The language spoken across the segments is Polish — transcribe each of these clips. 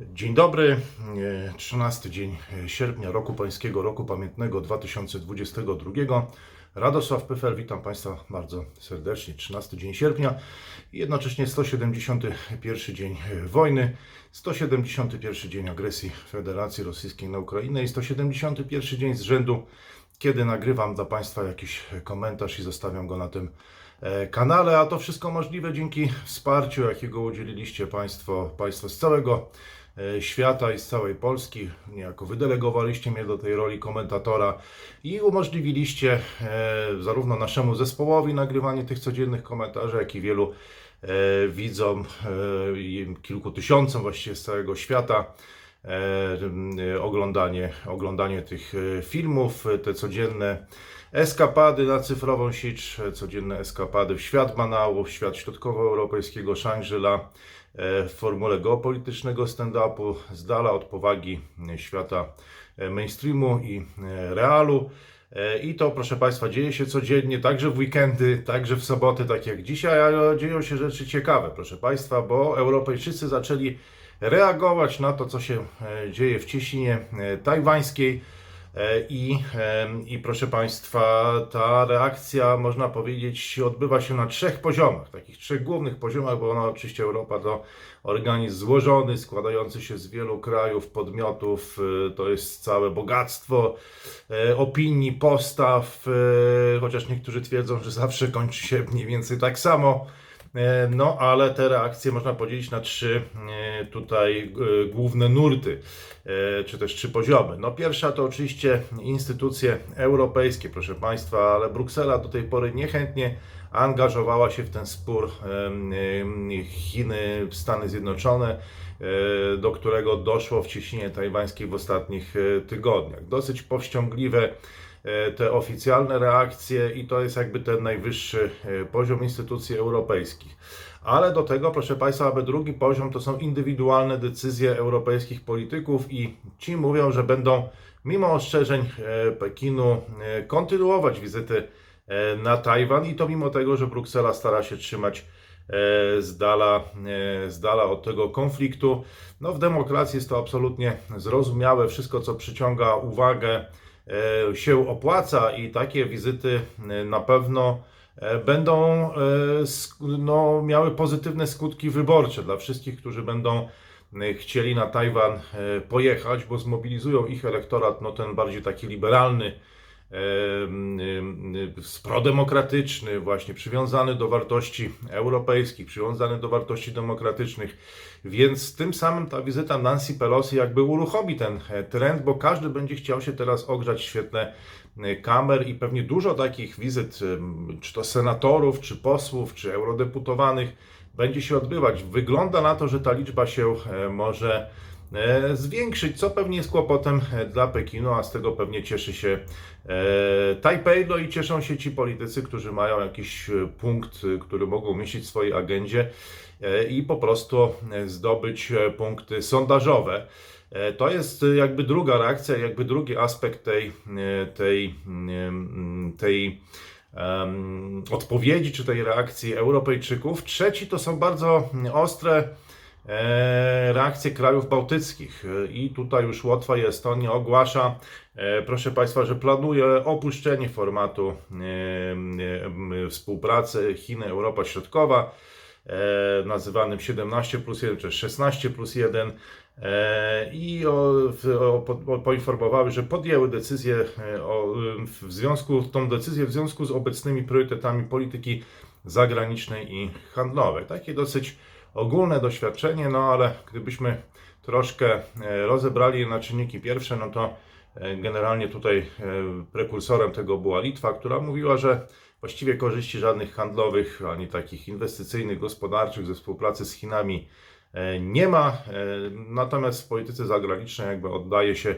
Dzień dobry, e, 13 dzień e, sierpnia roku pańskiego, roku pamiętnego 2022. Radosław Pyfel, witam Państwa bardzo serdecznie. 13 dzień sierpnia i jednocześnie 171 dzień e, wojny, 171 dzień agresji Federacji Rosyjskiej na Ukrainę i 171 dzień z rzędu, kiedy nagrywam dla Państwa jakiś komentarz i zostawiam go na tym e, kanale, a to wszystko możliwe dzięki wsparciu, jakiego udzieliliście Państwo, Państwo z całego e, świata i z całej Polski. Niejako wydelegowaliście mnie do tej roli komentatora i umożliwiliście e, zarówno naszemu zespołowi nagrywanie tych codziennych komentarzy, jak i wielu e, widzom, e, kilku tysiącom właściwie z całego świata e, oglądanie, oglądanie tych e, filmów, e, te codzienne eskapady na cyfrową sieć, e, codzienne eskapady w świat banału, w świat środkowoeuropejskiego Shangri-La, e, w formule geopolitycznego stand-upu, z dala od powagi e, świata e, mainstreamu i e, realu. E, I to, proszę Państwa, dzieje się codziennie, także w weekendy, także w soboty, tak jak dzisiaj, ale dzieją się rzeczy ciekawe, proszę Państwa, bo Europejczycy zaczęli reagować na to, co się e, dzieje w cieśninie e, tajwańskiej. E, I, I proszę Państwa, ta reakcja, można powiedzieć, odbywa się na trzech poziomach, takich trzech głównych poziomach, bo ona oczywiście Europa to organizm złożony, składający się z wielu krajów, podmiotów, e, to jest całe bogactwo e, opinii, postaw, chociaż niektórzy twierdzą, że zawsze kończy się mniej więcej tak samo. E, No, ale te reakcje można podzielić na trzy e, tutaj e, główne nurty, czy też trzy poziomy. No, pierwsza to oczywiście instytucje europejskie, proszę Państwa, ale Bruksela do tej pory niechętnie angażowała się w ten spór Chiny, Stany Zjednoczone, do którego doszło w cieśninie tajwańskiej w ostatnich tygodniach. Dosyć powściągliwe te oficjalne reakcje i to jest jakby ten najwyższy e, poziom instytucji europejskich. Ale do tego, proszę Państwa, aby drugi poziom to są indywidualne decyzje europejskich polityków i ci mówią, że będą mimo ostrzeżeń e, Pekinu e, kontynuować wizyty e, na Tajwan i to mimo tego, że Bruksela stara się trzymać e, z dala, e, z dala od tego konfliktu. No w demokracji jest to absolutnie zrozumiałe. Wszystko, co przyciąga uwagę, e, się opłaca i takie wizyty e, na pewno e, będą e, no, miały pozytywne skutki wyborcze dla wszystkich, którzy będą e, chcieli na Tajwan e, pojechać, bo zmobilizują ich elektorat, no ten bardziej taki liberalny, e, prodemokratyczny, właśnie przywiązany do wartości europejskich, przywiązany do wartości demokratycznych. Więc tym samym ta wizyta Nancy Pelosi jakby uruchomi ten e, trend, bo każdy będzie chciał się teraz ogrzać w świetle e, kamer i pewnie dużo takich wizyt, czy to senatorów, czy posłów, czy eurodeputowanych, będzie się odbywać. Wygląda na to, że ta liczba się e, może zwiększyć, co pewnie jest kłopotem e, dla Pekinu, a z tego pewnie cieszy się e, Tajpej, no i cieszą się ci politycy, którzy mają jakiś e, punkt, e, który mogą umieścić w swojej agendzie e, i po prostu e, zdobyć e, punkty sondażowe. E, To jest e, jakby druga reakcja, jakby drugi aspekt tej, e, tej, mm, tej em, odpowiedzi czy tej reakcji Europejczyków. Trzeci to są bardzo ostre e, reakcje krajów bałtyckich. E, I tutaj już Łotwa i Estonia ogłasza, e, proszę Państwa, że planuje opuszczenie formatu współpracy Chiny-Europa Środkowa, nazywanym 17 plus 1 czy 16 plus 1 e, i o, o, po- o, poinformowały, że podjęły decyzję o, w związku, tą decyzję w związku z obecnymi priorytetami polityki zagranicznej i handlowej. Takie dosyć ogólne doświadczenie, no ale gdybyśmy troszkę e, rozebrali je na czynniki pierwsze, no to e, generalnie tutaj e, prekursorem tego była Litwa, która mówiła, że właściwie korzyści żadnych handlowych, ani takich inwestycyjnych, gospodarczych ze współpracy z Chinami nie ma. Natomiast w polityce zagranicznej jakby oddaje się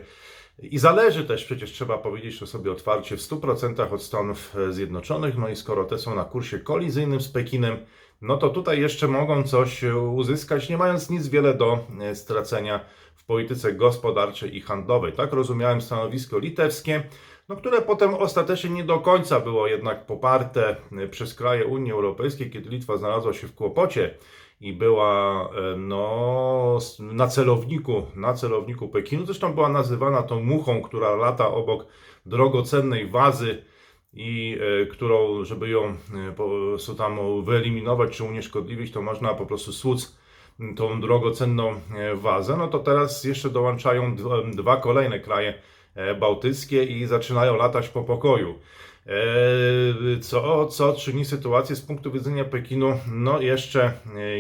i zależy też, przecież trzeba powiedzieć to sobie otwarcie, w 100% od Stanów Zjednoczonych. No i skoro te są na kursie kolizyjnym z Pekinem, no to tutaj jeszcze mogą coś uzyskać, nie mając nic wiele do e, stracenia w polityce gospodarczej i handlowej. Tak rozumiałem stanowisko litewskie, no, które potem ostatecznie nie do końca było jednak poparte e, przez kraje Unii Europejskiej, kiedy Litwa znalazła się w kłopocie i była e, no, na celowniku, na celowniku Pekinu. Zresztą była nazywana tą muchą, która lata obok drogocennej wazy i e, którą, żeby ją e, po prostu tam wyeliminować czy unieszkodliwić, to można po prostu słuc tą drogocenną wazę. No to teraz jeszcze dołączają dwa, kolejne kraje bałtyckie i zaczynają latać po pokoju. E, Co, co czyni sytuację z punktu widzenia Pekinu no jeszcze,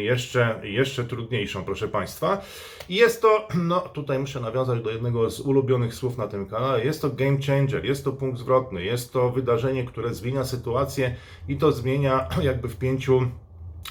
jeszcze, jeszcze trudniejszą, proszę Państwa. I jest to, no tutaj muszę nawiązać do jednego z ulubionych słów na tym kanale, jest to game changer, jest to punkt zwrotny, jest to wydarzenie, które zmienia sytuację i to zmienia jakby w pięciu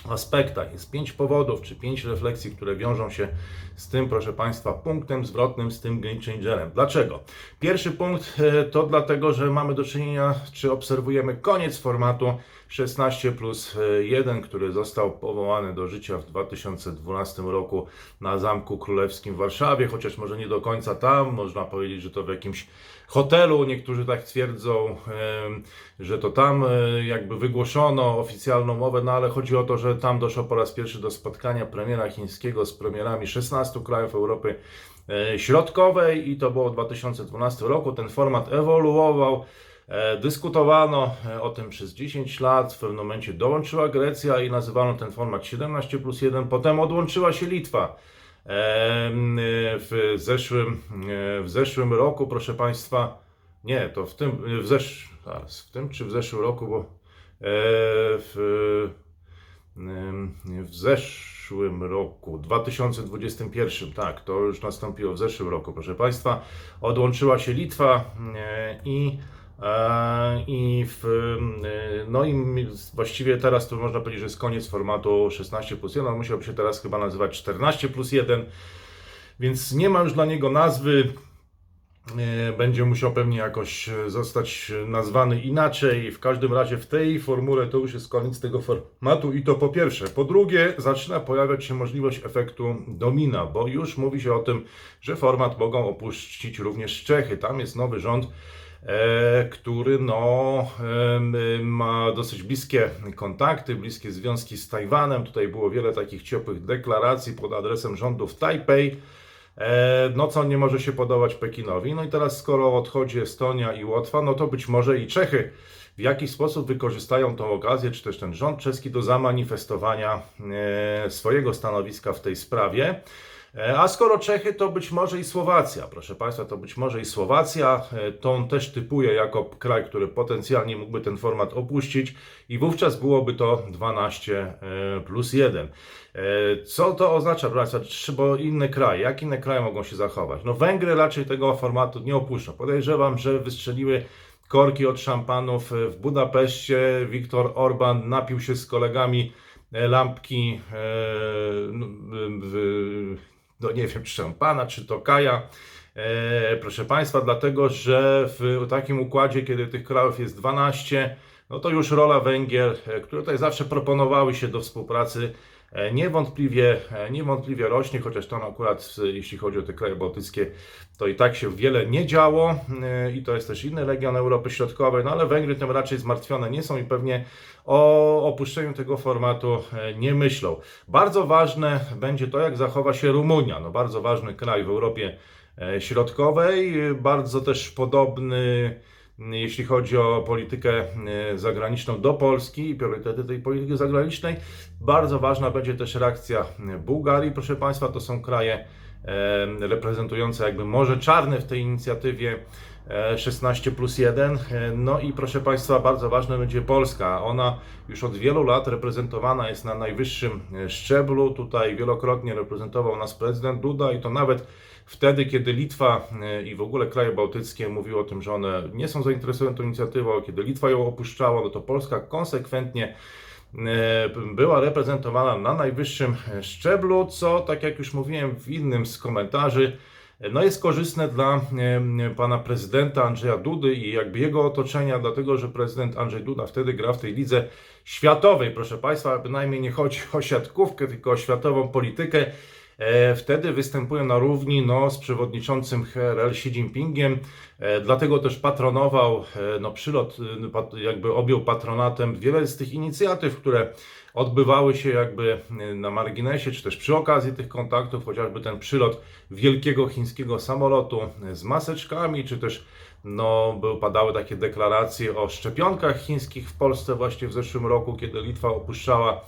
aspektach. Jest pięć powodów, czy pięć refleksji, które wiążą się z tym, proszę Państwa, punktem zwrotnym, z tym game changerem. Dlaczego? Pierwszy punkt e, to dlatego, że mamy do czynienia, czy obserwujemy koniec formatu 16 plus 1, który został powołany do życia w 2012 roku na Zamku Królewskim w Warszawie, chociaż może nie do końca tam, można powiedzieć, że to w jakimś hotelu, niektórzy tak twierdzą, że to tam e, jakby wygłoszono oficjalną mowę, no ale chodzi o to, że tam doszło po raz pierwszy do spotkania premiera chińskiego z premierami 16 krajów Europy e, Środkowej i to było w 2012 roku. Ten format ewoluował. E, Dyskutowano o tym przez 10 lat. W pewnym momencie dołączyła Grecja i nazywano ten format 17 plus 1. Potem odłączyła się Litwa. W zeszłym, e, w zeszłym roku, proszę Państwa, nie, to w tym, w zesz, w tym czy w zeszłym roku, bo e, w, w zeszłym roku, 2021, tak, to już nastąpiło w zeszłym roku, proszę Państwa, odłączyła się Litwa e, i i w, e, no i właściwie teraz to można powiedzieć, że jest koniec formatu 16 plus 1, on musiałby się teraz chyba nazywać 14 plus 1, więc nie ma już dla niego nazwy, E, będzie musiał pewnie jakoś e, zostać e, nazwany inaczej. W każdym razie w tej formule to już jest koniec tego formatu i to po pierwsze. Po drugie, zaczyna pojawiać się możliwość efektu domina, bo już mówi się o tym, że format mogą opuścić również Czechy. Tam jest nowy rząd. E, który no, ma dosyć bliskie kontakty, bliskie związki z Tajwanem. Tutaj było wiele takich ciepłych deklaracji pod adresem rządu w Tajpej. E, no co nie może się podobać Pekinowi. No i teraz skoro odchodzi Estonia i Łotwa, no to być może i Czechy w jakiś sposób wykorzystają tą okazję, czy też ten rząd czeski do zamanifestowania e, swojego stanowiska w tej sprawie. E, A skoro Czechy, to być może i Słowacja. Proszę Państwa, to być może i Słowacja. E, To on też typuje jako kraj, który potencjalnie mógłby ten format opuścić i wówczas byłoby to 12 e, plus 1. E, Co to oznacza, proszę Państwa, bo inne kraje, jak inne kraje mogą się zachować? No Węgry raczej tego formatu nie opuszczą. Podejrzewam, że wystrzeliły korki od szampanów w Budapeszcie. Viktor Orban napił się z kolegami lampki, no, nie wiem, czy szampana, czy to kaja. E, proszę Państwa, dlatego że w takim układzie, kiedy tych krajów jest 12, no to już rola Węgier, e, które tutaj zawsze proponowały się do współpracy, niewątpliwie, e, niewątpliwie rośnie, chociaż tam akurat e, jeśli chodzi o te kraje bałtyckie, to i tak się wiele nie działo e, i to jest też inny region Europy Środkowej, no ale Węgry tym raczej zmartwione nie są i pewnie o opuszczeniu tego formatu e, nie myślą. Bardzo ważne będzie to, jak zachowa się Rumunia, no bardzo ważny kraj w Europie e, Środkowej, e, bardzo też podobny jeśli chodzi o politykę e, zagraniczną do Polski i priorytety tej polityki zagranicznej. Bardzo ważna będzie też reakcja e, Bułgarii, proszę Państwa, to są kraje e, reprezentujące jakby Morze Czarne w tej inicjatywie e, 16 plus 1. E, No i proszę Państwa, bardzo ważna będzie Polska. Ona już od wielu lat reprezentowana jest na najwyższym e, szczeblu. Tutaj wielokrotnie reprezentował nas prezydent Duda i to nawet wtedy, kiedy Litwa e, i w ogóle kraje bałtyckie mówiły o tym, że one nie są zainteresowane tą inicjatywą, kiedy Litwa ją opuszczała, no to Polska konsekwentnie e, była reprezentowana na najwyższym szczeblu, co, tak jak już mówiłem w innym z komentarzy, no jest korzystne dla e, pana prezydenta Andrzeja Dudy i jakby jego otoczenia, dlatego że prezydent Andrzej Duda wtedy gra w tej lidze światowej, proszę państwa, bynajmniej nie chodzi o siatkówkę, tylko o światową politykę. E, Wtedy występuje na równi no, z przewodniczącym HRL Xi Jinpingiem, e, dlatego też patronował, e, no, przylot, pat- jakby objął patronatem wiele z tych inicjatyw, które odbywały się jakby e, na marginesie, czy też przy okazji tych kontaktów, chociażby ten przylot wielkiego chińskiego samolotu z maseczkami, czy też no, padały takie deklaracje o szczepionkach chińskich w Polsce właśnie w zeszłym roku, kiedy Litwa opuszczała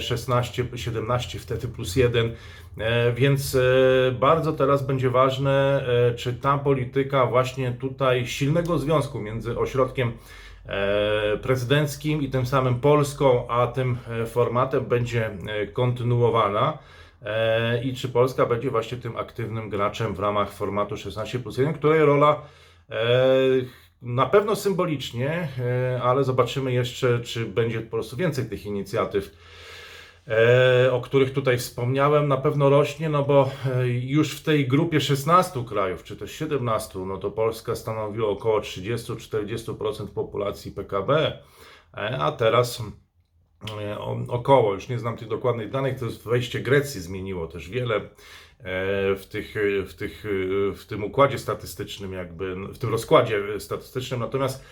16, 17 wtedy plus 1. E, Więc e, bardzo teraz będzie ważne, e, czy ta polityka właśnie tutaj silnego związku między ośrodkiem e, prezydenckim i tym samym Polską, a tym e, formatem będzie e, kontynuowana. E, I czy Polska będzie właśnie tym aktywnym graczem w ramach formatu 16 plus 1, której rola e, na pewno symbolicznie, e, ale zobaczymy jeszcze, czy będzie po prostu więcej tych inicjatyw e, o których tutaj wspomniałem, na pewno rośnie, no bo e, już w tej grupie 16 krajów, czy też 17, no to Polska stanowiła około 30-40% populacji PKB, a teraz około, już nie znam tych dokładnych danych, to jest wejście Grecji zmieniło też wiele e, w, tych, e, w, tych, e, w tym układzie statystycznym, jakby w tym rozkładzie statystycznym, natomiast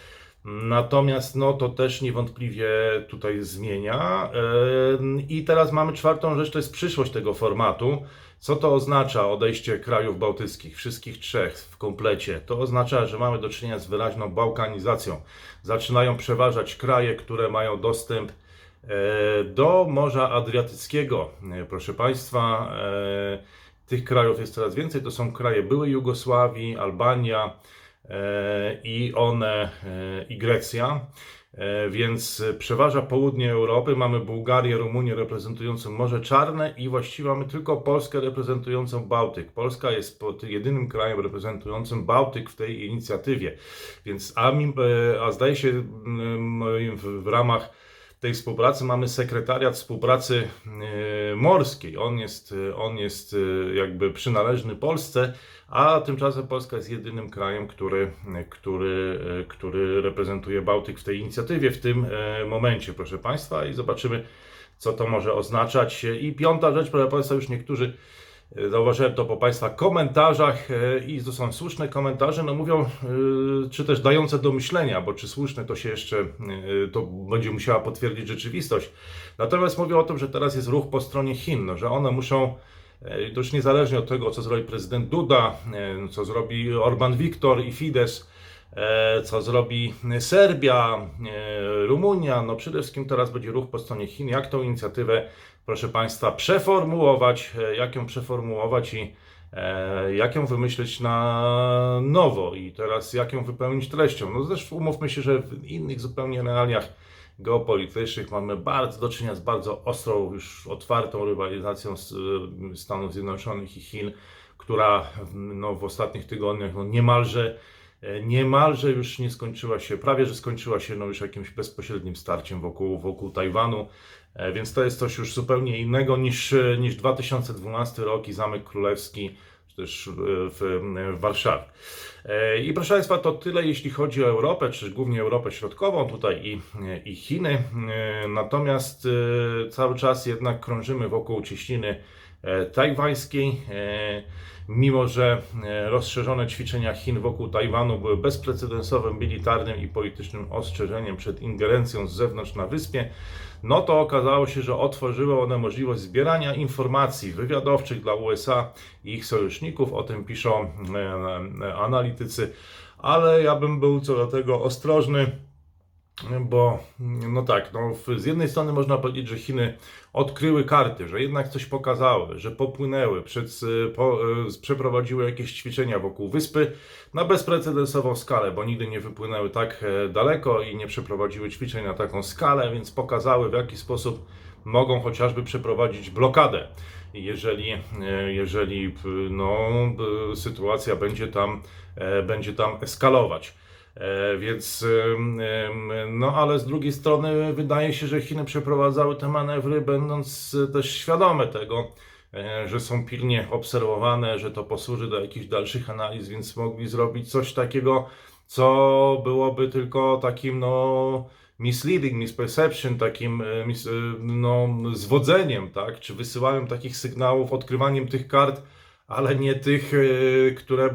Natomiast no, to też niewątpliwie tutaj zmienia. I teraz mamy czwartą rzecz, to jest przyszłość tego formatu. Co to oznacza odejście krajów bałtyckich, wszystkich trzech w komplecie? To oznacza, że mamy do czynienia z wyraźną bałkanizacją. Zaczynają przeważać kraje, które mają dostęp e, do Morza Adriatyckiego. E, Proszę Państwa, e, tych krajów jest coraz więcej. To są kraje byłej Jugosławii, Albania, e, i one e, i Grecja. E, Więc przeważa południe Europy. Mamy Bułgarię, Rumunię reprezentującą Morze Czarne i właściwie mamy tylko Polskę reprezentującą Bałtyk. Polska jest jedynym krajem reprezentującym Bałtyk w tej inicjatywie. Więc a, e, a zdaje się w ramach tej współpracy mamy sekretariat współpracy e, morskiej. On jest, e, on jest e, jakby przynależny Polsce, a tymczasem Polska jest jedynym krajem, który, który, który reprezentuje Bałtyk w tej inicjatywie w tym momencie, proszę Państwa, i zobaczymy, co to może oznaczać. I piąta rzecz, proszę Państwa, już niektórzy Zauważyłem to po Państwa komentarzach e, i to są słuszne komentarze, no mówią, e, czy też dające do myślenia, bo czy słuszne to się jeszcze, e, to będzie musiała potwierdzić rzeczywistość. Natomiast mówią o tym, że teraz jest ruch po stronie Chin, no, że one muszą, to już niezależnie od tego, co zrobi prezydent Duda, co zrobi Orban Viktor i Fidesz, co zrobi Serbia, e, Rumunia, no przede wszystkim teraz będzie ruch po stronie Chin, jak tą inicjatywę, proszę Państwa, przeformułować, e, jak ją przeformułować i e, jak ją wymyśleć na nowo? I teraz jak ją wypełnić treścią. No zresztą umówmy się, że w innych zupełnie realiach geopolitycznych mamy bardzo do czynienia z bardzo ostrą, już otwartą rywalizacją e, Stanów Zjednoczonych i Chin, która no, w ostatnich tygodniach no, niemalże e, niemalże już nie skończyła się, prawie że skończyła się no, już jakimś bezpośrednim starciem wokół, wokół Tajwanu, E, więc to jest coś już zupełnie innego niż, e, niż 2012 rok i Zamek Królewski, też e, w, w Warszawie. E, I proszę Państwa, to tyle jeśli chodzi o Europę, czy głównie Europę Środkową tutaj i, i Chiny. E, Natomiast e, cały czas jednak krążymy wokół cieśniny e, tajwańskiej. E, Mimo, że e, rozszerzone ćwiczenia Chin wokół Tajwanu były bezprecedensowym militarnym i politycznym ostrzeżeniem przed ingerencją z zewnątrz na wyspie, no to okazało się, że otworzyły one możliwość zbierania informacji wywiadowczych dla USA i ich sojuszników. O tym piszą e, e, analitycy, ale ja bym był co do tego ostrożny. Bo, no tak, no, z jednej strony można powiedzieć, że Chiny odkryły karty, że jednak coś pokazały, że popłynęły, przed, y, po, y, przeprowadziły jakieś ćwiczenia wokół wyspy na bezprecedensową skalę, bo nigdy nie wypłynęły tak e, daleko i nie przeprowadziły ćwiczeń na taką skalę, więc pokazały w jaki sposób mogą chociażby przeprowadzić blokadę. Jeżeli, e, jeżeli no, sytuacja będzie tam, e, będzie tam eskalować. E, Więc, no ale z drugiej strony wydaje się, że Chiny przeprowadzały te manewry, będąc e, też świadome tego, e, że są pilnie obserwowane, że to posłuży do jakichś dalszych analiz, więc mogli zrobić coś takiego, co byłoby tylko takim, no, misleading, misperception, takim mis, no, zwodzeniem, tak? czy wysyłają takich sygnałów, odkrywaniem tych kart, ale nie tych, które,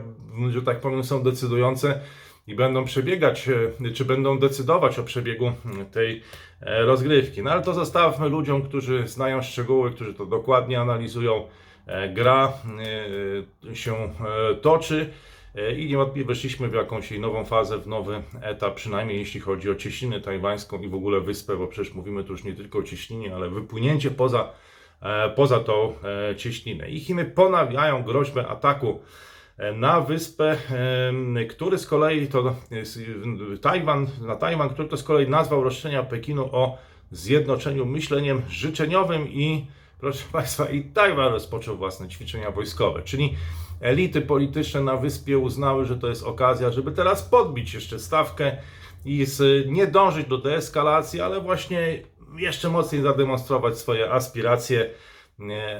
że tak powiem, są decydujące i będą przebiegać, e, czy będą decydować o przebiegu tej e, rozgrywki. No ale to zostawmy ludziom, którzy znają szczegóły, którzy to dokładnie analizują. E, Gra się toczy i niewątpliwie weszliśmy w jakąś jej nową fazę, w nowy etap, przynajmniej jeśli chodzi o cieśninę tajwańską i w ogóle wyspę, bo przecież mówimy tu już nie tylko o cieśninie, ale wypłynięcie poza, poza tą cieśninę. I Chiny ponawiają groźbę ataku na wyspę, em, który z kolei to y, Tajwan, na Tajwan, który to z kolei nazwał roszczenia Pekinu o zjednoczeniu myśleniem życzeniowym i proszę Państwa, i Tajwan rozpoczął własne ćwiczenia wojskowe, czyli elity polityczne na wyspie uznały, że to jest okazja, żeby teraz podbić jeszcze stawkę i nie dążyć do deeskalacji, ale właśnie jeszcze mocniej zademonstrować swoje aspiracje, e,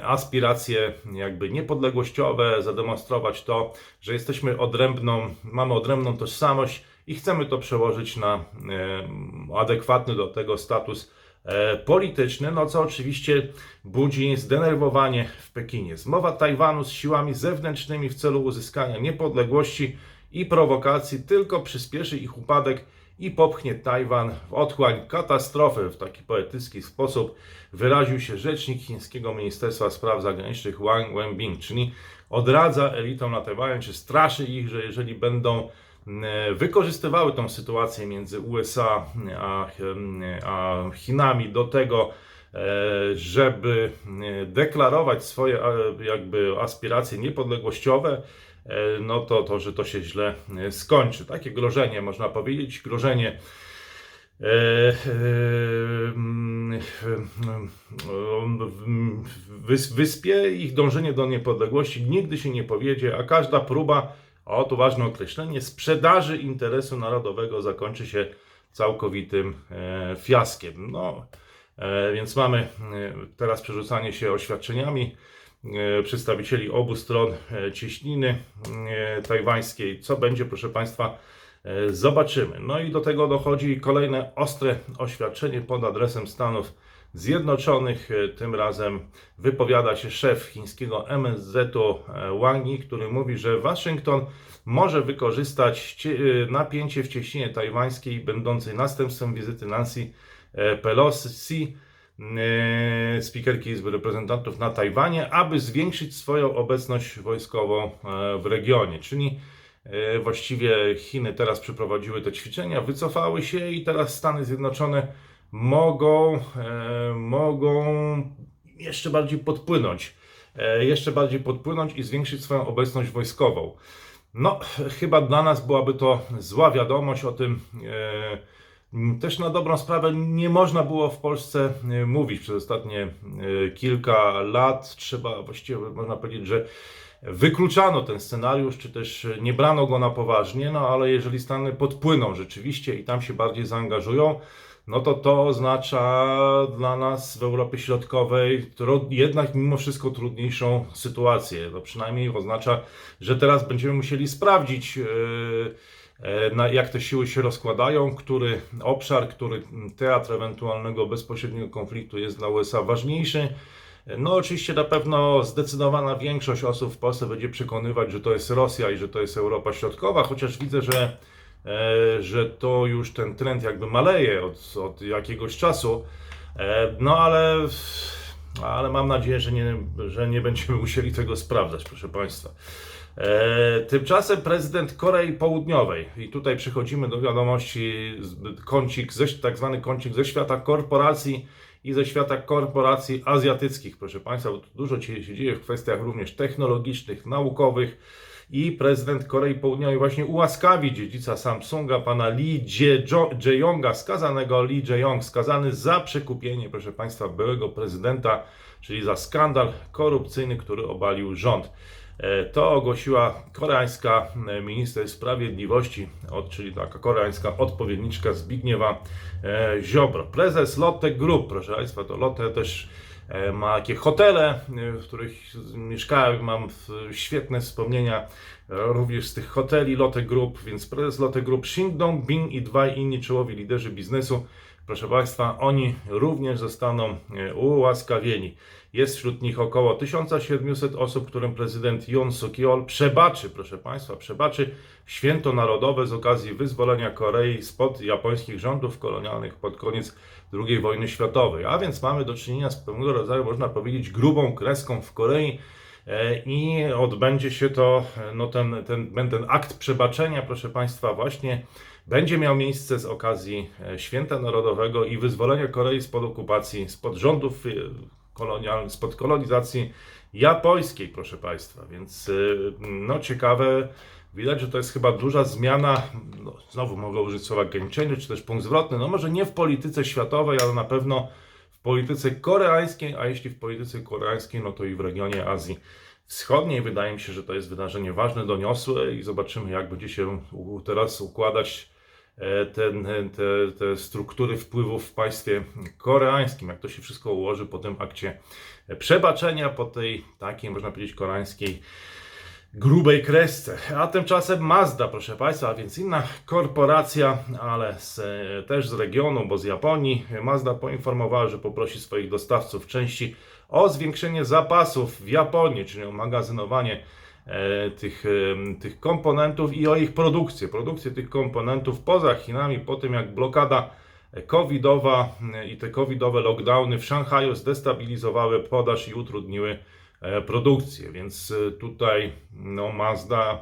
aspiracje jakby niepodległościowe, zademonstrować to, że jesteśmy odrębną, mamy odrębną tożsamość i chcemy to przełożyć na e, adekwatny do tego status e, polityczny, no co oczywiście budzi zdenerwowanie w Pekinie. Zmowa Tajwanu z siłami zewnętrznymi w celu uzyskania niepodległości i prowokacji tylko przyspieszy ich upadek i popchnie Tajwan w otchłań katastrofy. W taki poetycki sposób wyraził się rzecznik chińskiego Ministerstwa Spraw Zagranicznych Wang Wenbing, czyli odradza elitom na Tajwanie, czy straszy ich, że jeżeli będą e, wykorzystywały tą sytuację między USA a, a Chinami do tego, e, żeby e, deklarować swoje e, jakby aspiracje niepodległościowe, e, no to, to, że to się źle e, skończy. Takie grożenie, można powiedzieć, grożenie e, e, wyspie, ich dążenie do niepodległości nigdy się nie powiedzie, a każda próba, o to ważne określenie, sprzedaży interesu narodowego zakończy się całkowitym e, fiaskiem. No, e, więc mamy e, teraz przerzucanie się oświadczeniami e, przedstawicieli obu stron e, cieśniny e, tajwańskiej. Co będzie, proszę Państwa, e, zobaczymy. No i do tego dochodzi kolejne ostre oświadczenie pod adresem Stanów Zjednoczonych. E, Tym razem wypowiada się szef chińskiego MSZ-u e, Wang Yi, który mówi, że Waszyngton może wykorzystać cie- e, napięcie w cieśninie tajwańskiej, będącej następstwem wizyty Nancy e, Pelosi, e, spikerki Izby Reprezentantów na Tajwanie, aby zwiększyć swoją obecność wojskową e, w regionie. Czyli e, właściwie Chiny teraz przeprowadziły te ćwiczenia, wycofały się i teraz Stany Zjednoczone mogą, e, mogą jeszcze bardziej podpłynąć. Jeszcze bardziej podpłynąć i zwiększyć swoją obecność wojskową. No, chyba dla nas byłaby to zła wiadomość o tym. E, też na dobrą sprawę nie można było w Polsce e, mówić przez ostatnie e, kilka lat. Trzeba właściwie można powiedzieć, że wykluczano ten scenariusz, czy też nie brano go na poważnie, no ale jeżeli Stany podpłyną rzeczywiście i tam się bardziej zaangażują, no to to oznacza dla nas w Europie Środkowej jednak mimo wszystko trudniejszą sytuację. To przynajmniej oznacza, że teraz będziemy musieli sprawdzić, e, e, na, jak te siły się rozkładają, który obszar, który teatr ewentualnego bezpośredniego konfliktu jest dla USA ważniejszy. No oczywiście na pewno zdecydowana większość osób w Polsce będzie przekonywać, że to jest Rosja i że to jest Europa Środkowa, chociaż widzę, że, e, że to już ten trend jakby maleje od, od jakiegoś czasu. E, no ale, ale mam nadzieję, że nie, że nie będziemy musieli tego sprawdzać, proszę Państwa. E, tymczasem prezydent Korei Południowej, i tutaj przechodzimy do wiadomości, kącik, tak zwany kącik ze świata korporacji i ze świata korporacji azjatyckich, proszę Państwa, bo dużo się dzieje w kwestiach również technologicznych, naukowych. I prezydent Korei Południowej właśnie ułaskawi dziedzica Samsunga, pana Lee Jae- Jae-yonga, skazanego Lee Jae-yong, skazany za przekupienie, proszę Państwa, byłego prezydenta, czyli za skandal korupcyjny, który obalił rząd. E, To ogłosiła koreańska e, minister sprawiedliwości, czyli taka koreańska odpowiedniczka Zbigniewa e, Ziobro. Prezes Lotte Group, proszę Państwa, to Lotte też ma takie hotele, w których mieszkałem, mam świetne wspomnienia również z tych hoteli Lotte Group, więc prezes Lotte Group Shin Dong-bin i dwaj inni czołowi liderzy biznesu proszę Państwa, oni również zostaną ułaskawieni. Jest wśród nich około 1700 osób, którym prezydent Yoon suk yeol przebaczy, proszę Państwa, przebaczy święto narodowe z okazji wyzwolenia Korei spod japońskich rządów kolonialnych pod koniec II wojny światowej. A więc mamy do czynienia z pewnego rodzaju, można powiedzieć, grubą kreską w Korei. E, I odbędzie się to, e, no ten, ten, ten akt przebaczenia, proszę Państwa, właśnie będzie miał miejsce z okazji e, Święta Narodowego i wyzwolenia Korei spod okupacji, spod rządów kolonialnych, spod kolonizacji japońskiej, proszę Państwa. Więc no ciekawe, widać, że to jest chyba duża zmiana, no, znowu mogę użyć słowa game czy też punkt zwrotny, no może nie w polityce światowej, ale na pewno w polityce koreańskiej, a jeśli w polityce koreańskiej, no to i w regionie Azji Wschodniej. Wydaje mi się, że to jest wydarzenie ważne, doniosłe i zobaczymy, jak będzie się teraz układać ten, te, te struktury wpływów w państwie koreańskim, jak to się wszystko ułoży po tym akcie przebaczenia, po tej takiej, można powiedzieć, koreańskiej grubej kresce. A tymczasem Mazda, proszę Państwa, a więc inna korporacja, ale z, też z regionu, bo z Japonii. Mazda poinformowała, że poprosi swoich dostawców części o zwiększenie zapasów w Japonii, czyli o magazynowanie e, tych, e, tych komponentów i o ich produkcję. Produkcję tych komponentów poza Chinami, po tym jak blokada covidowa e, i te covidowe lockdowny w Szanghaju zdestabilizowały podaż i utrudniły E, produkcję. Więc e, tutaj no, Mazda,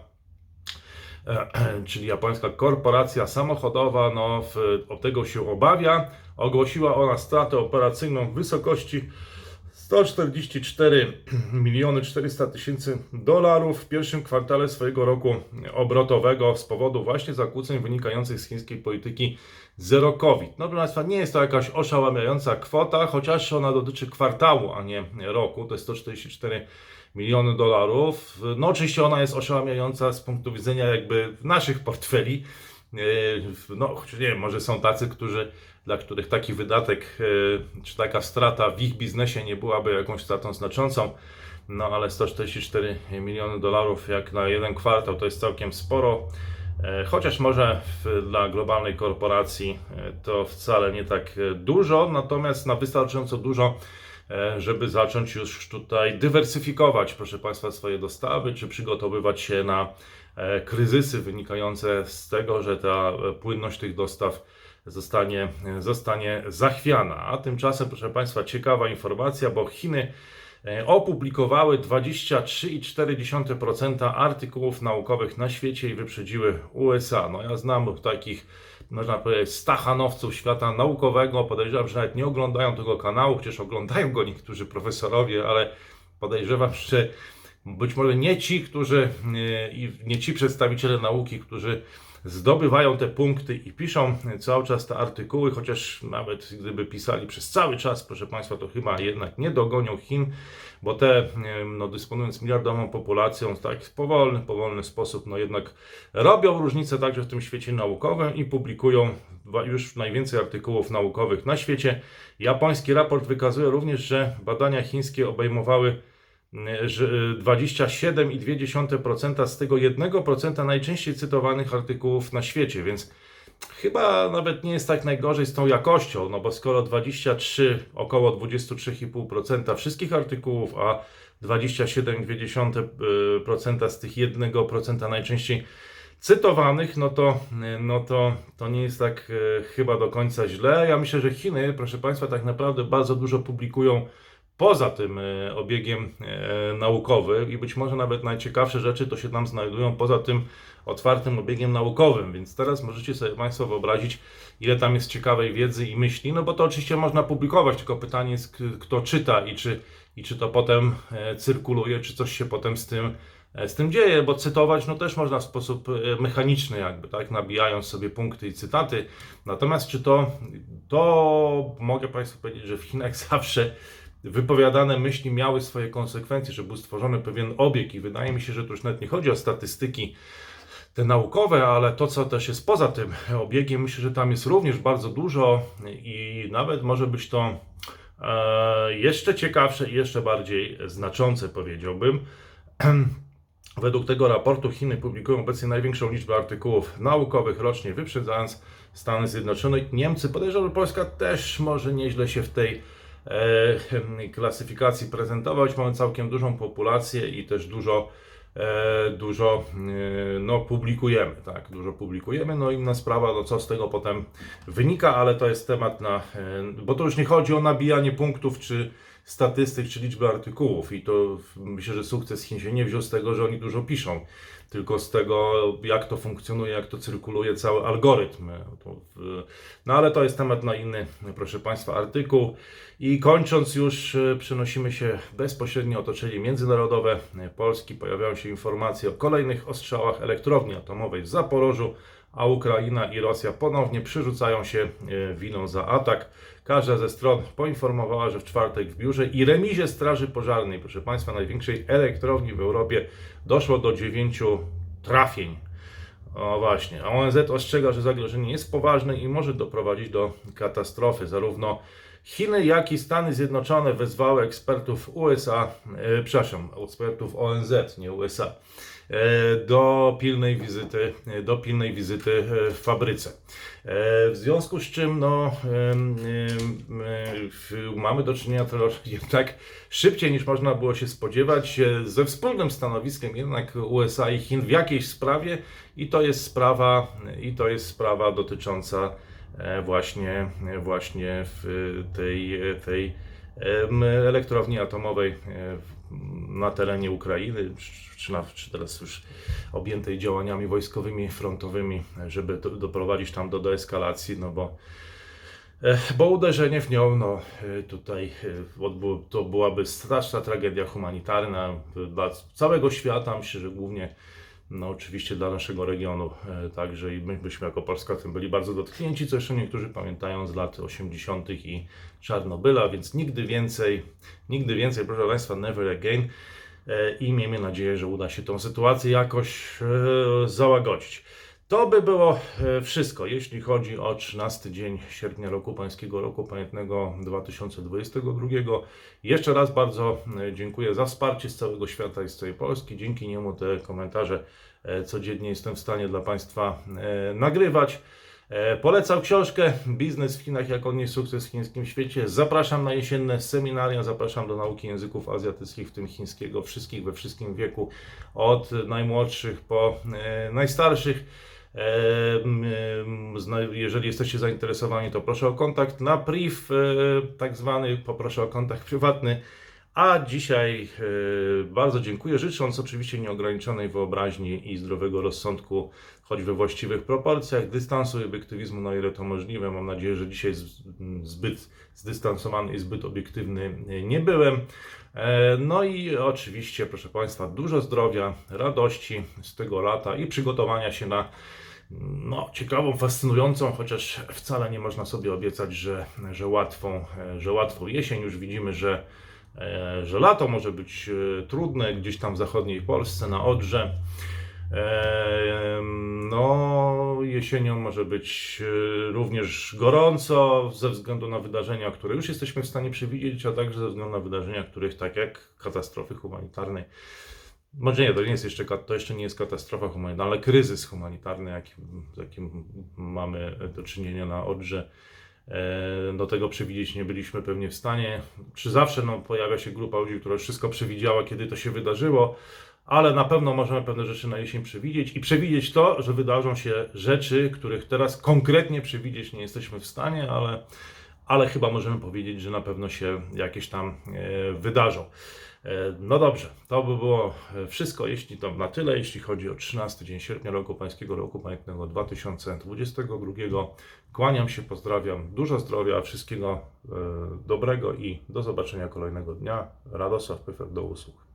e, czyli japońska korporacja samochodowa, no, od tego się obawia. Ogłosiła ona stratę operacyjną w wysokości 144 miliony 400 tysięcy dolarów w pierwszym kwartale swojego roku obrotowego z powodu właśnie zakłóceń wynikających z chińskiej polityki zero COVID. No proszę Państwa, nie jest to jakaś oszałamiająca kwota, chociaż ona dotyczy kwartału, a nie roku, to jest 144 miliony dolarów. No oczywiście ona jest oszałamiająca z punktu widzenia jakby naszych portfeli, no choć nie wiem, może są tacy, którzy dla których taki wydatek e, czy taka strata w ich biznesie nie byłaby jakąś stratą znaczącą. No ale 144 miliony dolarów jak na jeden kwartał to jest całkiem sporo. E, chociaż może w, dla globalnej korporacji to wcale nie tak dużo, natomiast na wystarczająco dużo, żeby zacząć już tutaj dywersyfikować, proszę Państwa, swoje dostawy, czy przygotowywać się na kryzysy wynikające z tego, że ta płynność tych dostaw zostanie, zostanie zachwiana. A tymczasem, proszę Państwa, ciekawa informacja, bo Chiny e, opublikowały 23,4% artykułów naukowych na świecie i wyprzedziły USA. No ja znam takich, można powiedzieć, stachanowców świata naukowego. Podejrzewam, że nawet nie oglądają tego kanału, chociaż oglądają go niektórzy profesorowie, ale podejrzewam, że być może nie ci, którzy, e, nie ci przedstawiciele nauki, którzy zdobywają te punkty i piszą cały czas te artykuły, chociaż nawet gdyby pisali przez cały czas, proszę Państwa, to chyba jednak nie dogonią Chin, bo te, no, dysponując miliardową populacją, w tak powolny, powolny sposób, no jednak robią różnicę także w tym świecie naukowym i publikują już najwięcej artykułów naukowych na świecie. Japoński raport wykazuje również, że badania chińskie obejmowały 27,2% z tego 1% najczęściej cytowanych artykułów na świecie, więc chyba nawet nie jest tak najgorzej z tą jakością, no bo skoro 23, około 23,5% wszystkich artykułów, a 27,2% z tych 1% najczęściej cytowanych, no to, no to, to nie jest tak chyba do końca źle. Ja myślę, że Chiny, proszę Państwa, tak naprawdę bardzo dużo publikują poza tym e, obiegiem e, naukowym i być może nawet najciekawsze rzeczy to się tam znajdują poza tym otwartym obiegiem naukowym, więc teraz możecie sobie Państwo wyobrazić, ile tam jest ciekawej wiedzy i myśli, no bo to oczywiście można publikować, tylko pytanie jest, kto czyta i czy, i czy to potem e, cyrkuluje, czy coś się potem z tym, z tym dzieje, bo cytować no też można w sposób mechaniczny jakby, tak, nabijając sobie punkty i cytaty, natomiast czy to, to mogę Państwu powiedzieć, że w Chinach zawsze wypowiadane myśli miały swoje konsekwencje, że był stworzony pewien obieg i wydaje mi się, że tu już nawet nie chodzi o statystyki te naukowe, ale to, co też jest poza tym obiegiem, myślę, że tam jest również bardzo dużo i nawet może być to e, jeszcze ciekawsze i jeszcze bardziej znaczące, powiedziałbym. Według tego raportu Chiny publikują obecnie największą liczbę artykułów naukowych rocznie, wyprzedzając Stany Zjednoczone. Niemcy podejrzewam, że Polska też może nieźle się w tej klasyfikacji prezentować. Mamy całkiem dużą populację i też dużo, e, dużo e, no, publikujemy. Tak, dużo publikujemy. No inna sprawa, no co z tego potem wynika, ale to jest temat na. E, bo to już nie chodzi o nabijanie punktów czy statystyk czy liczby artykułów i to myślę, że sukces Chin się nie wziął z tego, że oni dużo piszą, tylko z tego, jak to funkcjonuje, jak to cyrkuluje cały algorytm. No ale to jest temat na inny, proszę Państwa, artykuł. I kończąc już, e, przenosimy się bezpośrednio otoczenie międzynarodowe Polski. Pojawiają się informacje o kolejnych ostrzałach elektrowni atomowej w Zaporożu, a Ukraina i Rosja ponownie przerzucają się e, winą za atak. Każda ze stron poinformowała, że w czwartek w biurze i remizie Straży Pożarnej, proszę Państwa, największej elektrowni w Europie, doszło do dziewięciu trafień. O właśnie, a ONZ ostrzega, że zagrożenie jest poważne i może doprowadzić do katastrofy. Zarówno Chiny, jak i Stany Zjednoczone wezwały ekspertów USA, e, przepraszam, ekspertów ONZ, nie USA, do pilnej wizyty, e, do pilnej wizyty e, w fabryce. E, W związku z czym no, e, mamy do czynienia troszkę tak szybciej niż można było się spodziewać e, ze wspólnym stanowiskiem jednak USA i Chin w jakiejś sprawie i to jest sprawa, i to jest sprawa dotycząca e, właśnie, e, właśnie w tej, tej elektrowni atomowej e, na terenie Ukrainy, czy- na, czy teraz już objętej działaniami wojskowymi, frontowymi, żeby do, doprowadzić tam do deeskalacji, no bo e, bo uderzenie w nią, no e, tutaj e, odbyło- to byłaby straszna tragedia humanitarna. Dla całego świata, myślę, że głównie no oczywiście dla naszego regionu, e, także i my byśmy jako Polska tym byli bardzo dotknięci, co jeszcze niektórzy pamiętają z lat 80. i Czarnobyla, więc nigdy więcej, nigdy więcej, proszę Państwa, never again E, i miejmy nadzieję, że uda się tą sytuację jakoś e, załagodzić. To by było e, wszystko, jeśli chodzi o 13 dzień sierpnia roku pańskiego, roku pamiętnego 2022. Jeszcze raz bardzo e, dziękuję za wsparcie z całego świata i z całej Polski. Dzięki niemu te komentarze e, codziennie jestem w stanie dla Państwa nagrywać. Polecam książkę Biznes w Chinach, jak odnieść sukces w chińskim świecie. Zapraszam na jesienne seminaria, zapraszam do nauki języków azjatyckich, w tym chińskiego, wszystkich we wszystkim wieku, od najmłodszych po najstarszych. Jeżeli jesteście zainteresowani, to proszę o kontakt na priv, e, tak zwany, poproszę o kontakt prywatny. A dzisiaj e, bardzo dziękuję, życząc oczywiście nieograniczonej wyobraźni i zdrowego rozsądku, choć we właściwych proporcjach, dystansu i obiektywizmu, na ile to możliwe. Mam nadzieję, że dzisiaj zbyt zdystansowany i zbyt obiektywny e, nie byłem. No i oczywiście, proszę Państwa, dużo zdrowia, radości z tego lata i przygotowania się na no, ciekawą, fascynującą, chociaż wcale nie można sobie obiecać, że, że, łatwą, że łatwą jesień. Już widzimy, że, e, że lato może być e, trudne gdzieś tam w zachodniej Polsce, na Odrze. E, No, jesienią może być również gorąco ze względu na wydarzenia, które już jesteśmy w stanie przewidzieć, a także ze względu na wydarzenia, których tak jak katastrofy humanitarnej, może nie, to nie jest jeszcze, to jeszcze nie jest katastrofa humanitarna, ale kryzys humanitarny, jakim, z jakim mamy do czynienia na Odrze. E, Do tego przewidzieć nie byliśmy pewnie w stanie. Przy zawsze no, pojawia się grupa ludzi, która wszystko przewidziała, kiedy to się wydarzyło, ale na pewno możemy pewne rzeczy na jesień przewidzieć i przewidzieć to, że wydarzą się rzeczy, których teraz konkretnie przewidzieć nie jesteśmy w stanie, ale, ale chyba możemy powiedzieć, że na pewno się jakieś tam e, wydarzą. E, No dobrze, to by było e, wszystko, jeśli to na tyle, jeśli chodzi o 13 dzień sierpnia roku pańskiego roku pamiętnego 2022. Kłaniam się, pozdrawiam, dużo zdrowia, wszystkiego e, dobrego i do zobaczenia kolejnego dnia. Radosław Pyfer do usług.